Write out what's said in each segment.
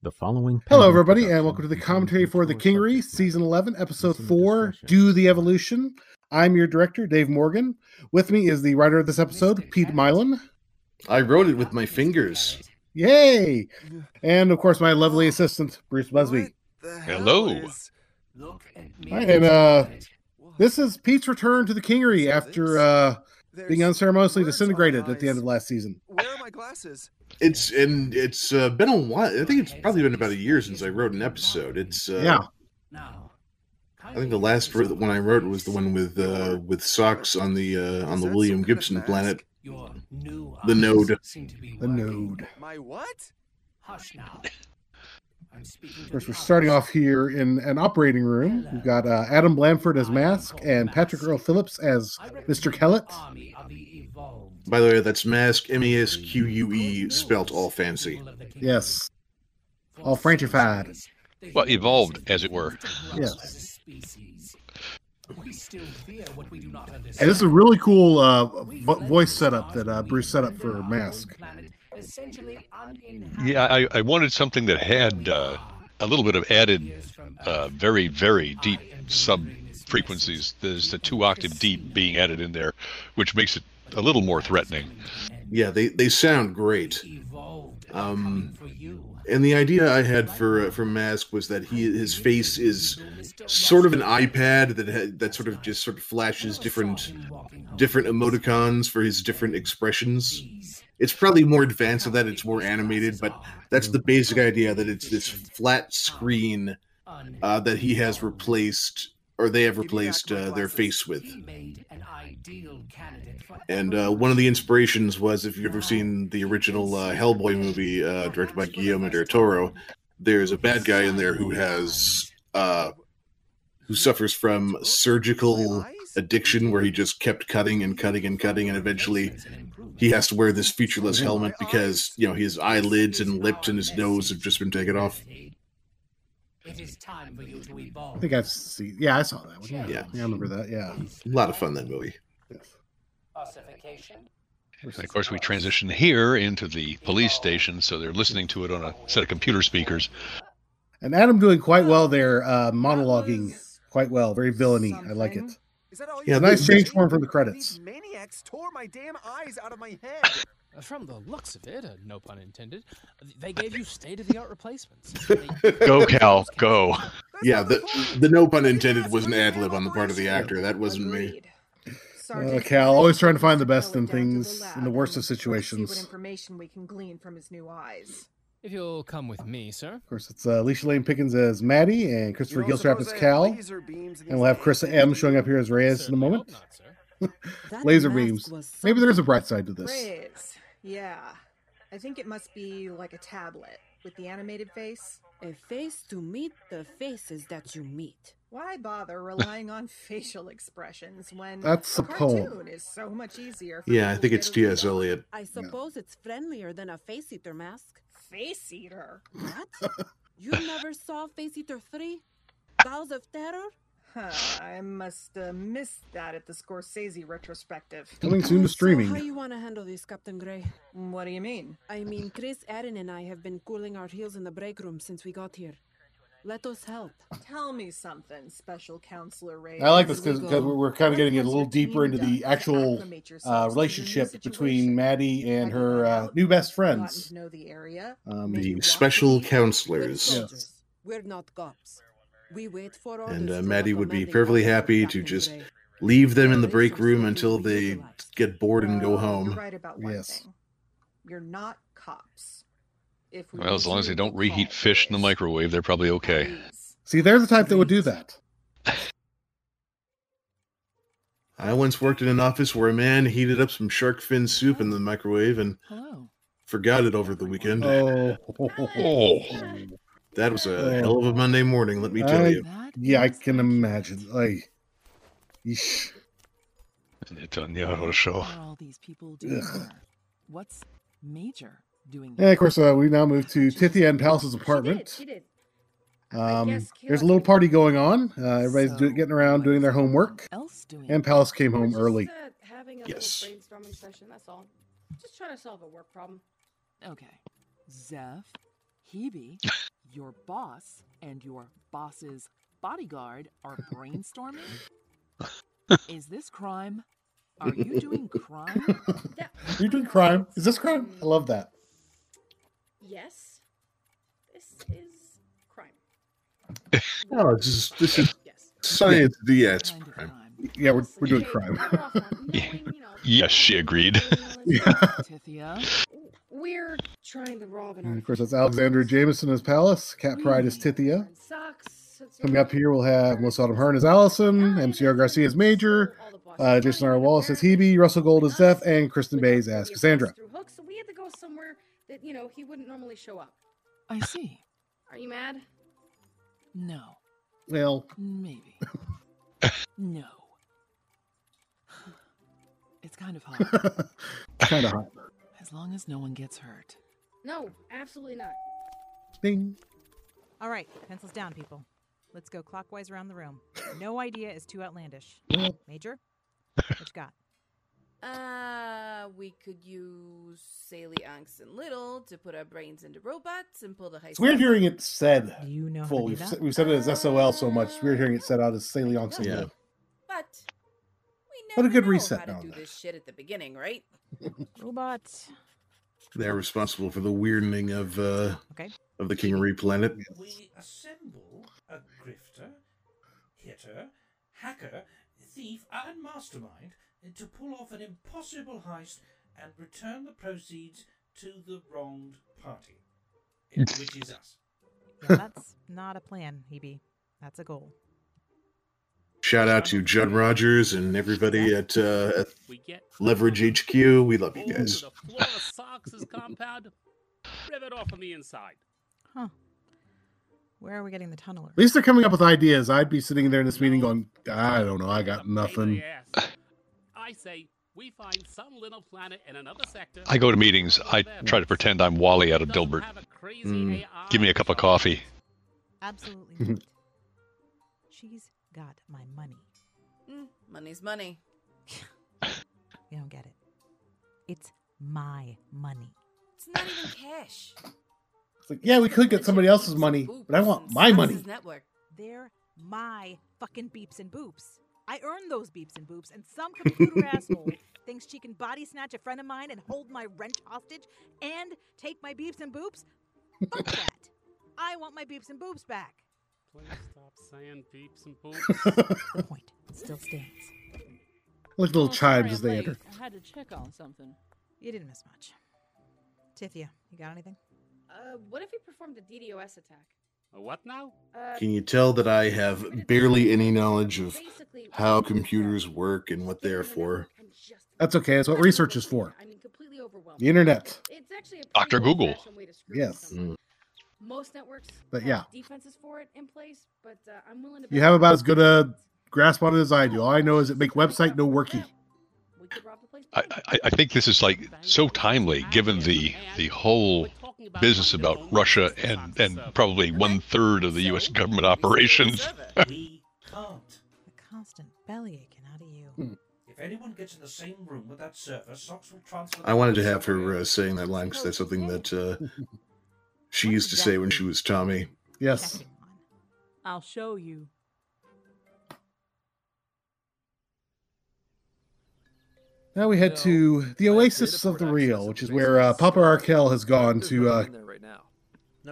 The following. Hello, everybody, and welcome to the commentary for The Kingery, Season 11, Episode 4 Do the Evolution. I'm your director, Dave Morgan. With me is the writer of this episode, Pete Milan. I wrote it with my fingers. Yay! And, of course, my lovely assistant, Bruce Busby. Hello. Hi, and uh, this is Pete's return to The Kingery after uh, being unceremoniously disintegrated at the end of last season. Where are my glasses? It's and it's uh, been a while. I think it's probably been about a year since I wrote an episode. It's uh, Yeah. No. I think the last one I wrote was the one with uh, with socks on the uh, on the William Gibson planet. The node. The node. My what? Hush now. I'm speaking Of course, we're starting off here in an operating room. We've got uh, Adam Blanford as Mask and Patrick Earl Phillips as Mr. Kellett. By the way, that's Mask M E S Q U E spelt all fancy. Yes. All Frenchified. Well, evolved, as it were. Yes. We still fear what we do not And this is a really cool uh, voice setup that uh, Bruce set up for Mask. Yeah, I, I wanted something that had uh, a little bit of added, uh, very, very deep sub frequencies. There's the two octave deep being added in there, which makes it a little more threatening. Yeah, they they sound great. Um, and the idea I had for uh, for Mask was that he his face is sort of an iPad that ha- that sort of just sort of flashes different different emoticons for his different expressions. It's probably more advanced than that. It's more animated, but that's the basic idea that it's this flat screen uh, that he has replaced or they have replaced uh, their face with. And uh, one of the inspirations was if you've ever seen the original uh, Hellboy movie uh, directed by Guillermo del Toro, there's a bad guy in there who has uh, who suffers from surgical addiction where he just kept cutting and cutting and cutting and eventually he has to wear this featureless helmet because you know his eyelids and lips and his nose have just been taken off. It is time for you to I think I've seen. Yeah, I saw that one. Yeah, Yeah. I remember that. Yeah. A lot of fun that movie. Ossification. And of course, we transition here into the police station, so they're listening to it on a set of computer speakers. And Adam doing quite well there, uh, monologuing quite well. Very villainy. I like it. Is that all Yeah, Nice did? change form for the credits. These maniacs tore my damn eyes out of my head. From the looks of it, uh, no pun intended, they gave you state-of-the-art replacements. Go, Cal, go. That's Yeah, not the the no pun intended was an ad lib on the part of the actor. That wasn't me. Uh, Cal, always trying to find the best in things in the worst of See what information we can glean from his new eyes. If you'll come with me, sir. Of course, it's uh, Alicia Lane Pickens as Maddie and Christopher You don't Gilstrap as suppose I have Cal. laser beams in And we'll have these Carissa M showing up here as Reyes in a moment. not. Laser beams. Maybe there is a bright side to this. Rays. Yeah. I think it must be like a tablet with the animated face. A face to meet the faces that you meet. Why bother relying on facial expressions when That's a a poem. cartoon is so much easier? For Yeah, I think it's get a T.S. Eliot. I suppose it's friendlier than a face eater mask. Face eater. What? you never saw Face Eater 3? Balls of Terror? Huh, I must have missed that at the Scorsese retrospective. Coming soon to So how you want to handle this, Captain Gray? What do you mean? I mean, Chris, Aaron, and I have been cooling our heels in the break room since we got here. Let us help. Tell me something, Special Counselor Ray. I like this because we're kind of getting a little deeper into the actual uh, to the new relationship between Maddie and her uh, new best friends. to know the area. Um, The special with me? We're counselors. soldiers. We're not cops. We wait for orders And uh, Maddie would be perfectly happy to just leave them in the break room until they get bored and go home. You're right about one Yes. thing. You're not cops. If we Well, as long as they don't reheat call fish in the microwave, they're probably okay. please. See, they're the type that would do that. I once worked in an office where a man heated up some shark fin soup in the microwave and Hello. forgot it over the weekend. Oh, Oh, That was a Oh. hell of a Monday morning, let me tell I- you. yeah, I can imagine. Like, yeesh. Netanyahu show. What are all these people doing What's Major doing And of course, uh, we now move to Tithia and Palace's apartment. She did. Um, there's a little party going on. Uh, everybody's do, getting around doing their homework. else doing? And Palace came home early. having a Yes. brainstorming session. That's all. Just trying to solve a work problem. Okay. Zeph, Hebe, your boss and your boss's bodyguard are brainstorming? Is this crime? Are you doing crime? Are you doing crime? Is this crime? I love that. Yes. This is crime. No, this is this is science. Yeah, it's crime. Yeah, we're, we're doing crime. Yes, she agreed. Tithia? We're trying to rob an And of course, that's Alexander Jameson as Palace. Cat Pride is Tithia. Sucks. Coming up here, we'll have Melissa Autumn Hearn as Allison, MCR Garcia as Major, uh, Jason R. Wallace as Hebe, Russell Gold as Zeph, and Kristen Bays as Cassandra. through hooks, so we had to go somewhere that you know he wouldn't normally show up. I see. Are you mad? No. Well, Maybe. no. It's kind of hot. kind of hot. As long as no one gets hurt. No, absolutely not. Ding. All right, pencils down, people. Let's go clockwise around the room. No idea is too outlandish. Major, what you got? Uh, we could use Saley, Angst, and Little to put our brains into robots and pull the heist. It's weird hearing it said Do you know full. We've, that? said- we've said it as SOL so much. It's weird hearing it said out as Saliance. Yeah. But What a good know reset how to now. do this shit at the beginning, right? robots. They're responsible for the weirding of uh Okay. of the Kingery planet. We assemble a grifter, hitter, hacker, thief, and mastermind to pull off an impossible heist and return the proceeds to the wronged party, which is us. Yeah, that's not a plan, Hebe. That's a goal. Shout out to Judd Rogers and everybody at uh, at We get Leverage HQ. We love you guys. the floor of Sox's compound. Rip it off from the inside. Huh. Where are we getting the tunneler? At least they're coming up with ideas. I'd be sitting there in this meeting going, I don't know, I got nothing. I say we find some little planet in another sector. I go to meetings. I try to pretend I'm Wally out of Dilbert. Mm. Give me a cup of coffee. Absolutely not. She's got my money. Mm, money's money. You don't get it. It's my money. It's not even cash. It's like, yeah, we could get somebody else's money, but I want my money. Network. They're my fucking beeps and boops. I earned those beeps and boops, and some computer asshole thinks she can body snatch a friend of mine and hold my wrench hostage and take my beeps and boops? Fuck that. I want my beeps and boops back. Please stop saying beeps and boops. The point still stands. Like little chimes as they enter. I had to check on something. You didn't miss much. Tithia, you got anything? Uh, what if he performed a DDoS attack? A what now? Uh, Can you tell that I have barely any knowledge of how computers work and what they're for? That's okay. That's what research is for. I mean, completely overwhelmed. The internet. It's actually Dr. Google. old-fashioned way to screw Yes. something. Most networks But have yeah. defenses for it in place, but uh, I'm willing to. You have about as good a grasp on it as I do. All I know is it make website no worky. I, I, I think this is like so timely, given the the whole business about Russia and and probably one third of the U.S. government operations. We can't. The constant belly aching out of you. Hmm. If anyone gets in the same room with that server, Socks will transfer. I wanted to have her uh, saying that line because that's something that uh, she used to say when she was Tommy. Yes. I'll show you. Now we head to the Oasis of the Real, which is where uh, Papa Arkell has gone to, uh,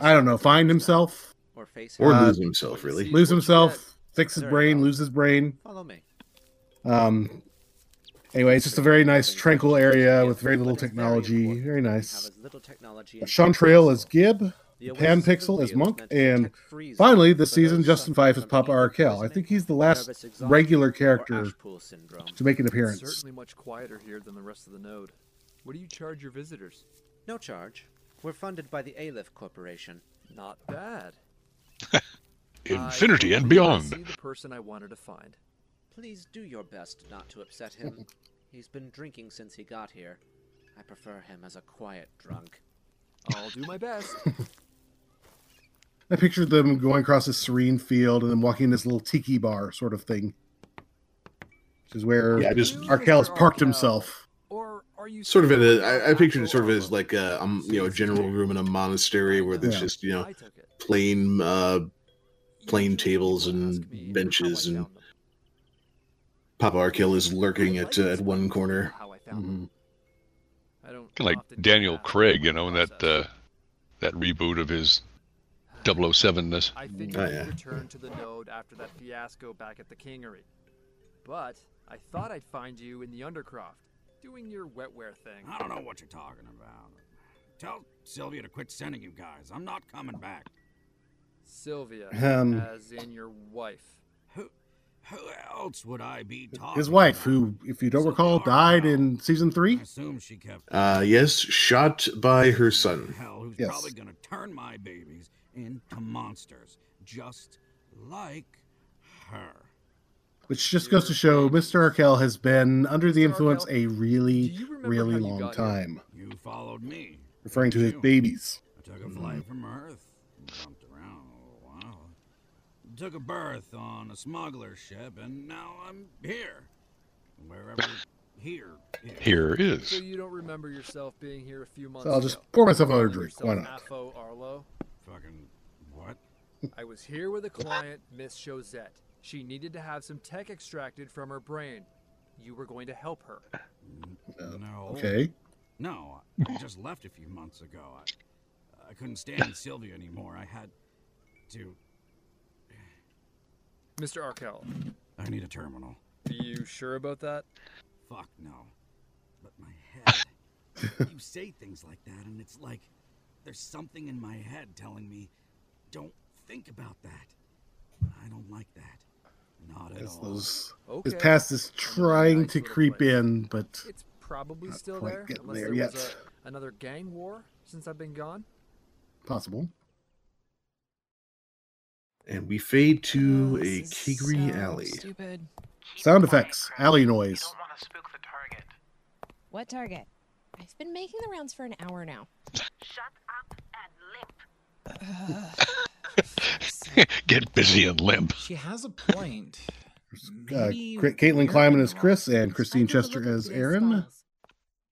I don't know, find himself. Or face Or Uh, lose himself, really. Lose himself, fix his brain, lose his brain. Follow me. Um. Anyway, it's just a very nice, tranquil area with very little technology. Very nice. Little technology. Chantrail as Gib, The Pan Oasis Pixel the as Monk, is meant to and finally this season Justin Fife as from Papa Arkell. I think he's the last regular character to make an appearance. Certainly much quieter here than the rest of the node. What do you charge your visitors? No charge. We're funded by the Aleph Corporation. Not bad. Infinity I and beyond. See the person I wanted to find. Please do your best not to upset him. He's been drinking since he got here. I prefer him as a quiet drunk. I'll do my best. I pictured them going across a serene field and then walking in this little tiki bar sort of thing. Which is where Yeah, just- Arkell has parked himself. Or are you sort of in a I, I pictured it sort of as like a um you know a general room in a monastery where there's Yeah. just you know plain uh plain tables and benches and Papa Arkell is lurking at uh, at one corner. Mhm. I don't like Daniel Craig, you know, in that uh, that reboot of his 007ness. I figured Oh, you yeah. returned to the node after that fiasco back at the Kingery. But I thought I'd find you in the Undercroft, doing your wetware thing. I don't know what you're talking about. Tell Sylvia to quit sending you guys. I'm not coming back. Sylvia, Um, as in your wife. Who, who else would I be talking? His wife, who, if you don't recall, died in season three. Assume she kept Uh yes, shot by her son. hell who's Yes. probably gonna turn my babies into monsters, just like her. Which just goes to show Mr. Arkell has been under the influence a really, really long time. You followed me. Referring to his babies. I took a flight from Earth, bumped around a while, took a berth on a smuggler ship, and now I'm here. Wherever here is. Here So you don't remember yourself being here a few months So I'll just ago? pour myself another drink. Why yourself not? Afo Arlo? Fucking what? I was here with a client, Miss Chosette. She needed to have some tech extracted from her brain. You were going to help her. Mm, no. Okay. No, I just left a few months ago. I, I couldn't stand Sylvia anymore. I had to. Mr. Arkell, I need a terminal. are you sure about that? Fuck no. But my head. you say things like that, and it's like there's something in my head telling me, don't think about that. I don't like that. Not at all. those, Okay. his past is trying to creep in, but It's probably Not still quite there, getting unless there there yet. was a, another gang war since I've been gone. possible. And we fade to Oh, a this is Kigri so alley. Stupid. Sound effects, alley noise. Target. What target? I've been making the rounds for an hour now. Get busy and limp. She has a point. Uh, Caitlin Kleiman as Chris and Christine Chester as Aaron.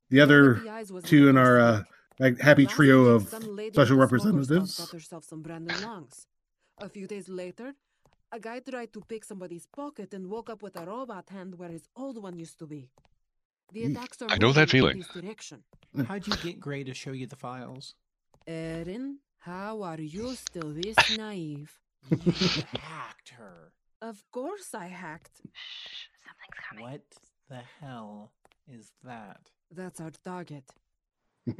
The other two in our uh, happy trio of special with a smuggler's dog representatives. got herself some brand new lungs. A few days later, a guy tried to pick somebody's pocket and woke up with a robot hand where his old one used to be. The attacks are I know that feeling. How'd you get Gray to show you the files? Aaron, how are you still this naive? You Hacked her. Of course I hacked. Shh, something's coming. What the hell is that? That's our target.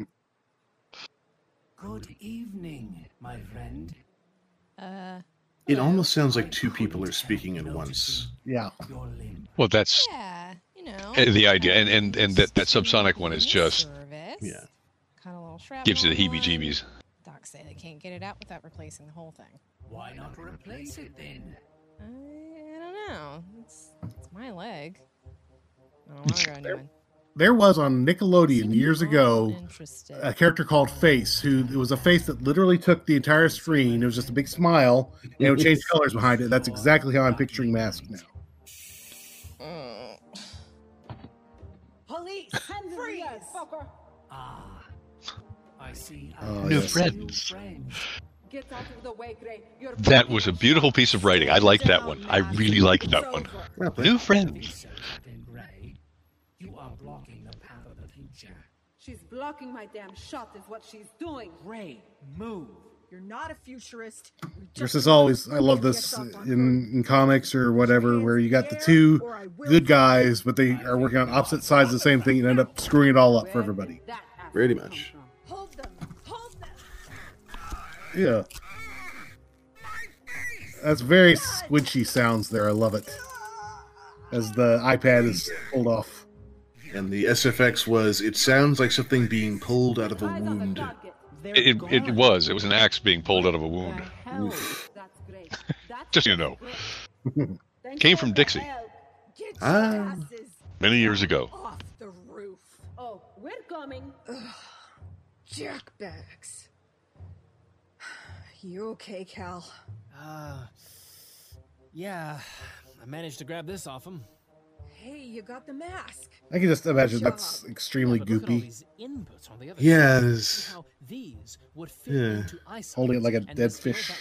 Good evening, my friend. Uh, It almost sounds like two people are speaking at once. Yeah. Well, that's yeah, you know. uh, the idea, and and and that that subsonic one is just Service. Yeah. Cut a little shrapnel. gives you the heebie-jeebies. Docs say they can't get it out without replacing the whole thing. Why not replace it then? I, I don't know. It's, it's my leg. I don't want to go into it. There was on Nickelodeon years ago a character called Face, who it was a face that literally took the entire screen. It was just a big smile, and it would change colors behind it. That's exactly how I'm picturing Mask now. Mm. Police! Freeze! Fucker! Ah, I see. Oh, New yes. friends. friends. Get out of the way, Gray. You're That was a beautiful piece of writing. I like that one. I really like that one. New friends. Gray, you are blocking the path of the future. She's blocking my damn shot, is what she's doing. Gray, move. You're not a futurist. This is always I love this in, in comics or whatever, where you got the two good guys, but they are working on opposite sides of the same thing and end up screwing it all up for everybody. Pretty much. Yeah. That's very squinchy sounds there. I love it. As the iPad is pulled off. And the SFX was it sounds like something being pulled out of a wound. It, it was. It was an axe being pulled out of a wound. Oof. Just so you know. Came from Dixie Ah. many years ago. off the roof. Oh, we're coming. Jackbags. You okay, Cal? Uh, yeah, I managed to grab this off him. Hey, you got the mask. I can just imagine that's extremely But look at all goopy. these inputs on the other Yeah, side. this- See how these would fit Yeah. into eyesight. Holding it like a dead fish.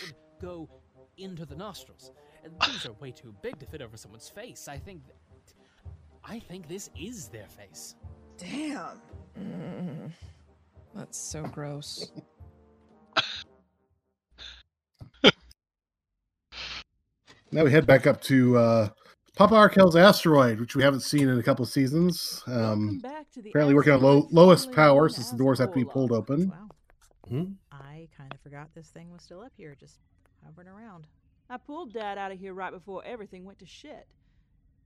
Go into the nostrils. And these are way too big to fit over someone's face. I think. I think this is their face. Damn. Mm, that's so gross. Now we head back up to uh, Papa Arkell's asteroid, which we haven't seen in a couple of seasons. Um, back to the apparently working on low, lowest power since the doors have to be pulled open. Hmm? I kind of forgot this thing was still up here, just hovering around. I pulled Dad out of here right before everything went to shit.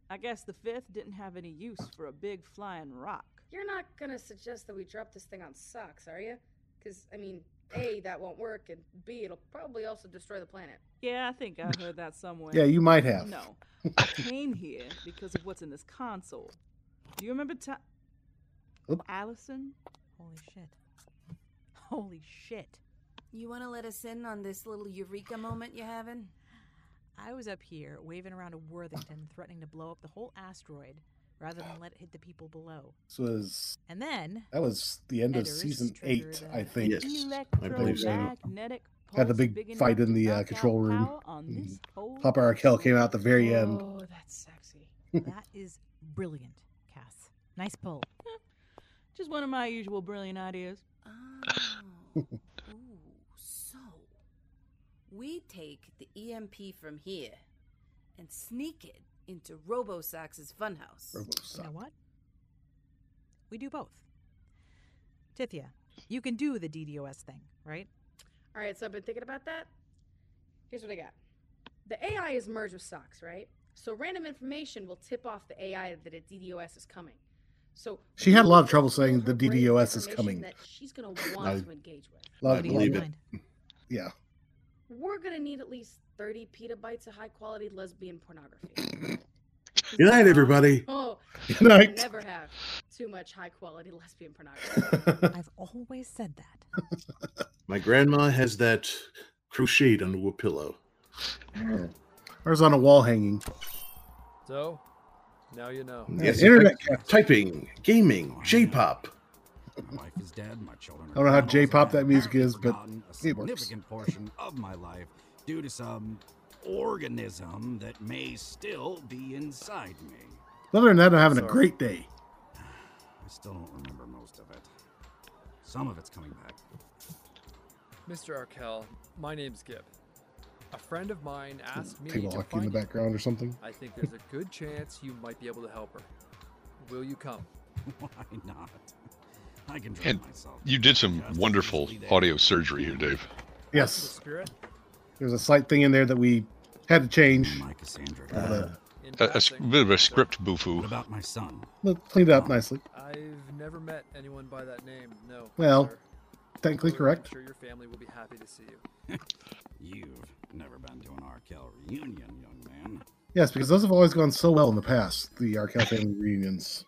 I guess the fifth didn't have any use for a big flying rock. You're not gonna suggest that we drop this thing on socks, are you? Because I mean, a that won't work, and b it'll probably also destroy the planet. Yeah, I think I heard that somewhere. Yeah, you might have. No, I came here because of what's in this console. Do you remember time? Oop. Allison? Holy shit. Holy shit. You want to let us in on this little eureka moment you're having? I was up here waving around a Worthington, threatening to blow up the whole asteroid rather than let it hit the people below. This was And then that was the end of season eight, I think. Yes, I believe so. Had the big big fight in the uh, control room. power on this Mhm. Papa Arkell came out at the very end. Oh, that's sexy. that is brilliant, Cass. Nice pull. Just one of my usual brilliant ideas. Oh. Ooh, so we take the EMP from here and sneak it into RoboSox's funhouse. You know what? We do both. Tithia, you can do the DDoS thing, right? All right, so I've been thinking about that. Here's what I got. The AI is merged with socks, right? So random information will tip off the AI that a DDoS is coming. So She had a lot of trouble saying the DDoS is coming. That she's gonna want I- to engage with. Lot- I believe it. Yeah. We're gonna need at least 30 petabytes of high quality lesbian pornography. Good night, everybody. Oh, Good we night. never have too much high quality lesbian pornography. I've always said that. My grandma has that crocheted under a pillow. Ours on a wall hanging. So, now you know. Yes, internet I- typing, gaming, J-pop. My wife is dead. My children. I don't know how J-pop that music is, but forgotten a it works. significant portion of my life due to some organism that may still be inside me. Other than that, I'm having a great day. I still don't remember most of it. Some of it's coming back. Mr. Arkell, my name's Gib. A friend of mine asked me People to walking in the find you. background or something. I think there's a good chance you might be able to help her. Will you come? Why not? I can drive And myself. you did some wonderful audio surgery here, Dave. Yes. Spirit? There's a slight thing in there that we had to change. My Cassandra. Uh, A, a s- bit of a script boofoo. What about my son? but cleaned it up nicely. I've never met anyone by that name. No. Well, sir. technically However, correct. I'm sure your family will be happy to see you. You've never been to an Arkell reunion, young man. Yes, because those have always gone so well in the past, the Arkell family reunions.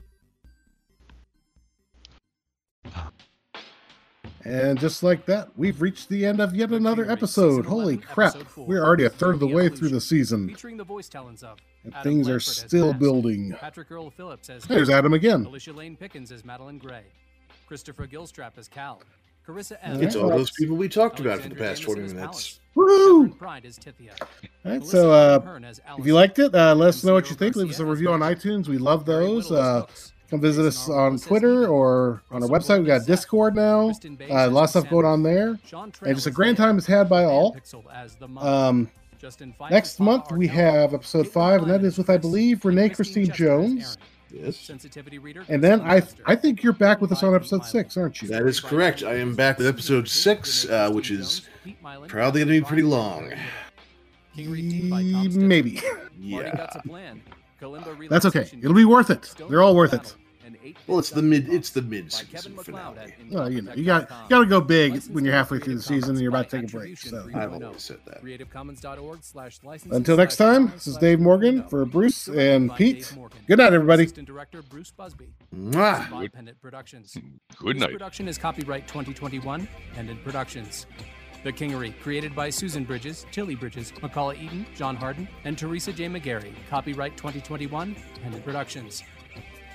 And just like that, we've reached the end of yet another episode. Holy crap, we're already a third of the way through the season. Featuring the voice talents of And Adam things are Blanford as still building. Patrick Earl Phillips as There's Adam again. Alicia Lane Pickens as Madeline Gray, Christopher Gilstrap as Cal, Carissa All Evans. It's all right. those people we talked about for the past 40 minutes. Woo! Pride as Tithia. All right, so uh, if you liked it, uh, let us know what you think. Leave us a review on iTunes. We love those. Uh, Hooks, come visit us on Twitter or on our website. We got Discord now. Uh, a lot of stuff going on there. And Trail just a grand time is had by all. Pixel as the Monk, Um, next month we have episode five, and that is with I believe Renee Christine Jones. Aaron, Sensitivity reader. And then I I think you're back with us on episode six, aren't you? That is correct. I am back with episode six, uh, which is probably going to be pretty long. Maybe. Yeah. That's okay. It'll be worth it. They're all worth it. Well, it's the mid. It's the mid season finale. Well, you know, you got you got to go big when you're halfway through the season and you're about to take a break. So I've always said that. CreativeCommons.org slash licenses until next time, this is Dave Morgan for Bruce and Pete. Good night, everybody. Assistant director Bruce Busby. Mwah. Spot Pendant Productions. Good night. production is copyright 2021 Pendant Productions. The Kingery, created by Susan Bridges, Tilly Bridges, Macaulay Eaton, John Harden, and Teresa J. McGarry. Copyright 2021, Pendant Productions.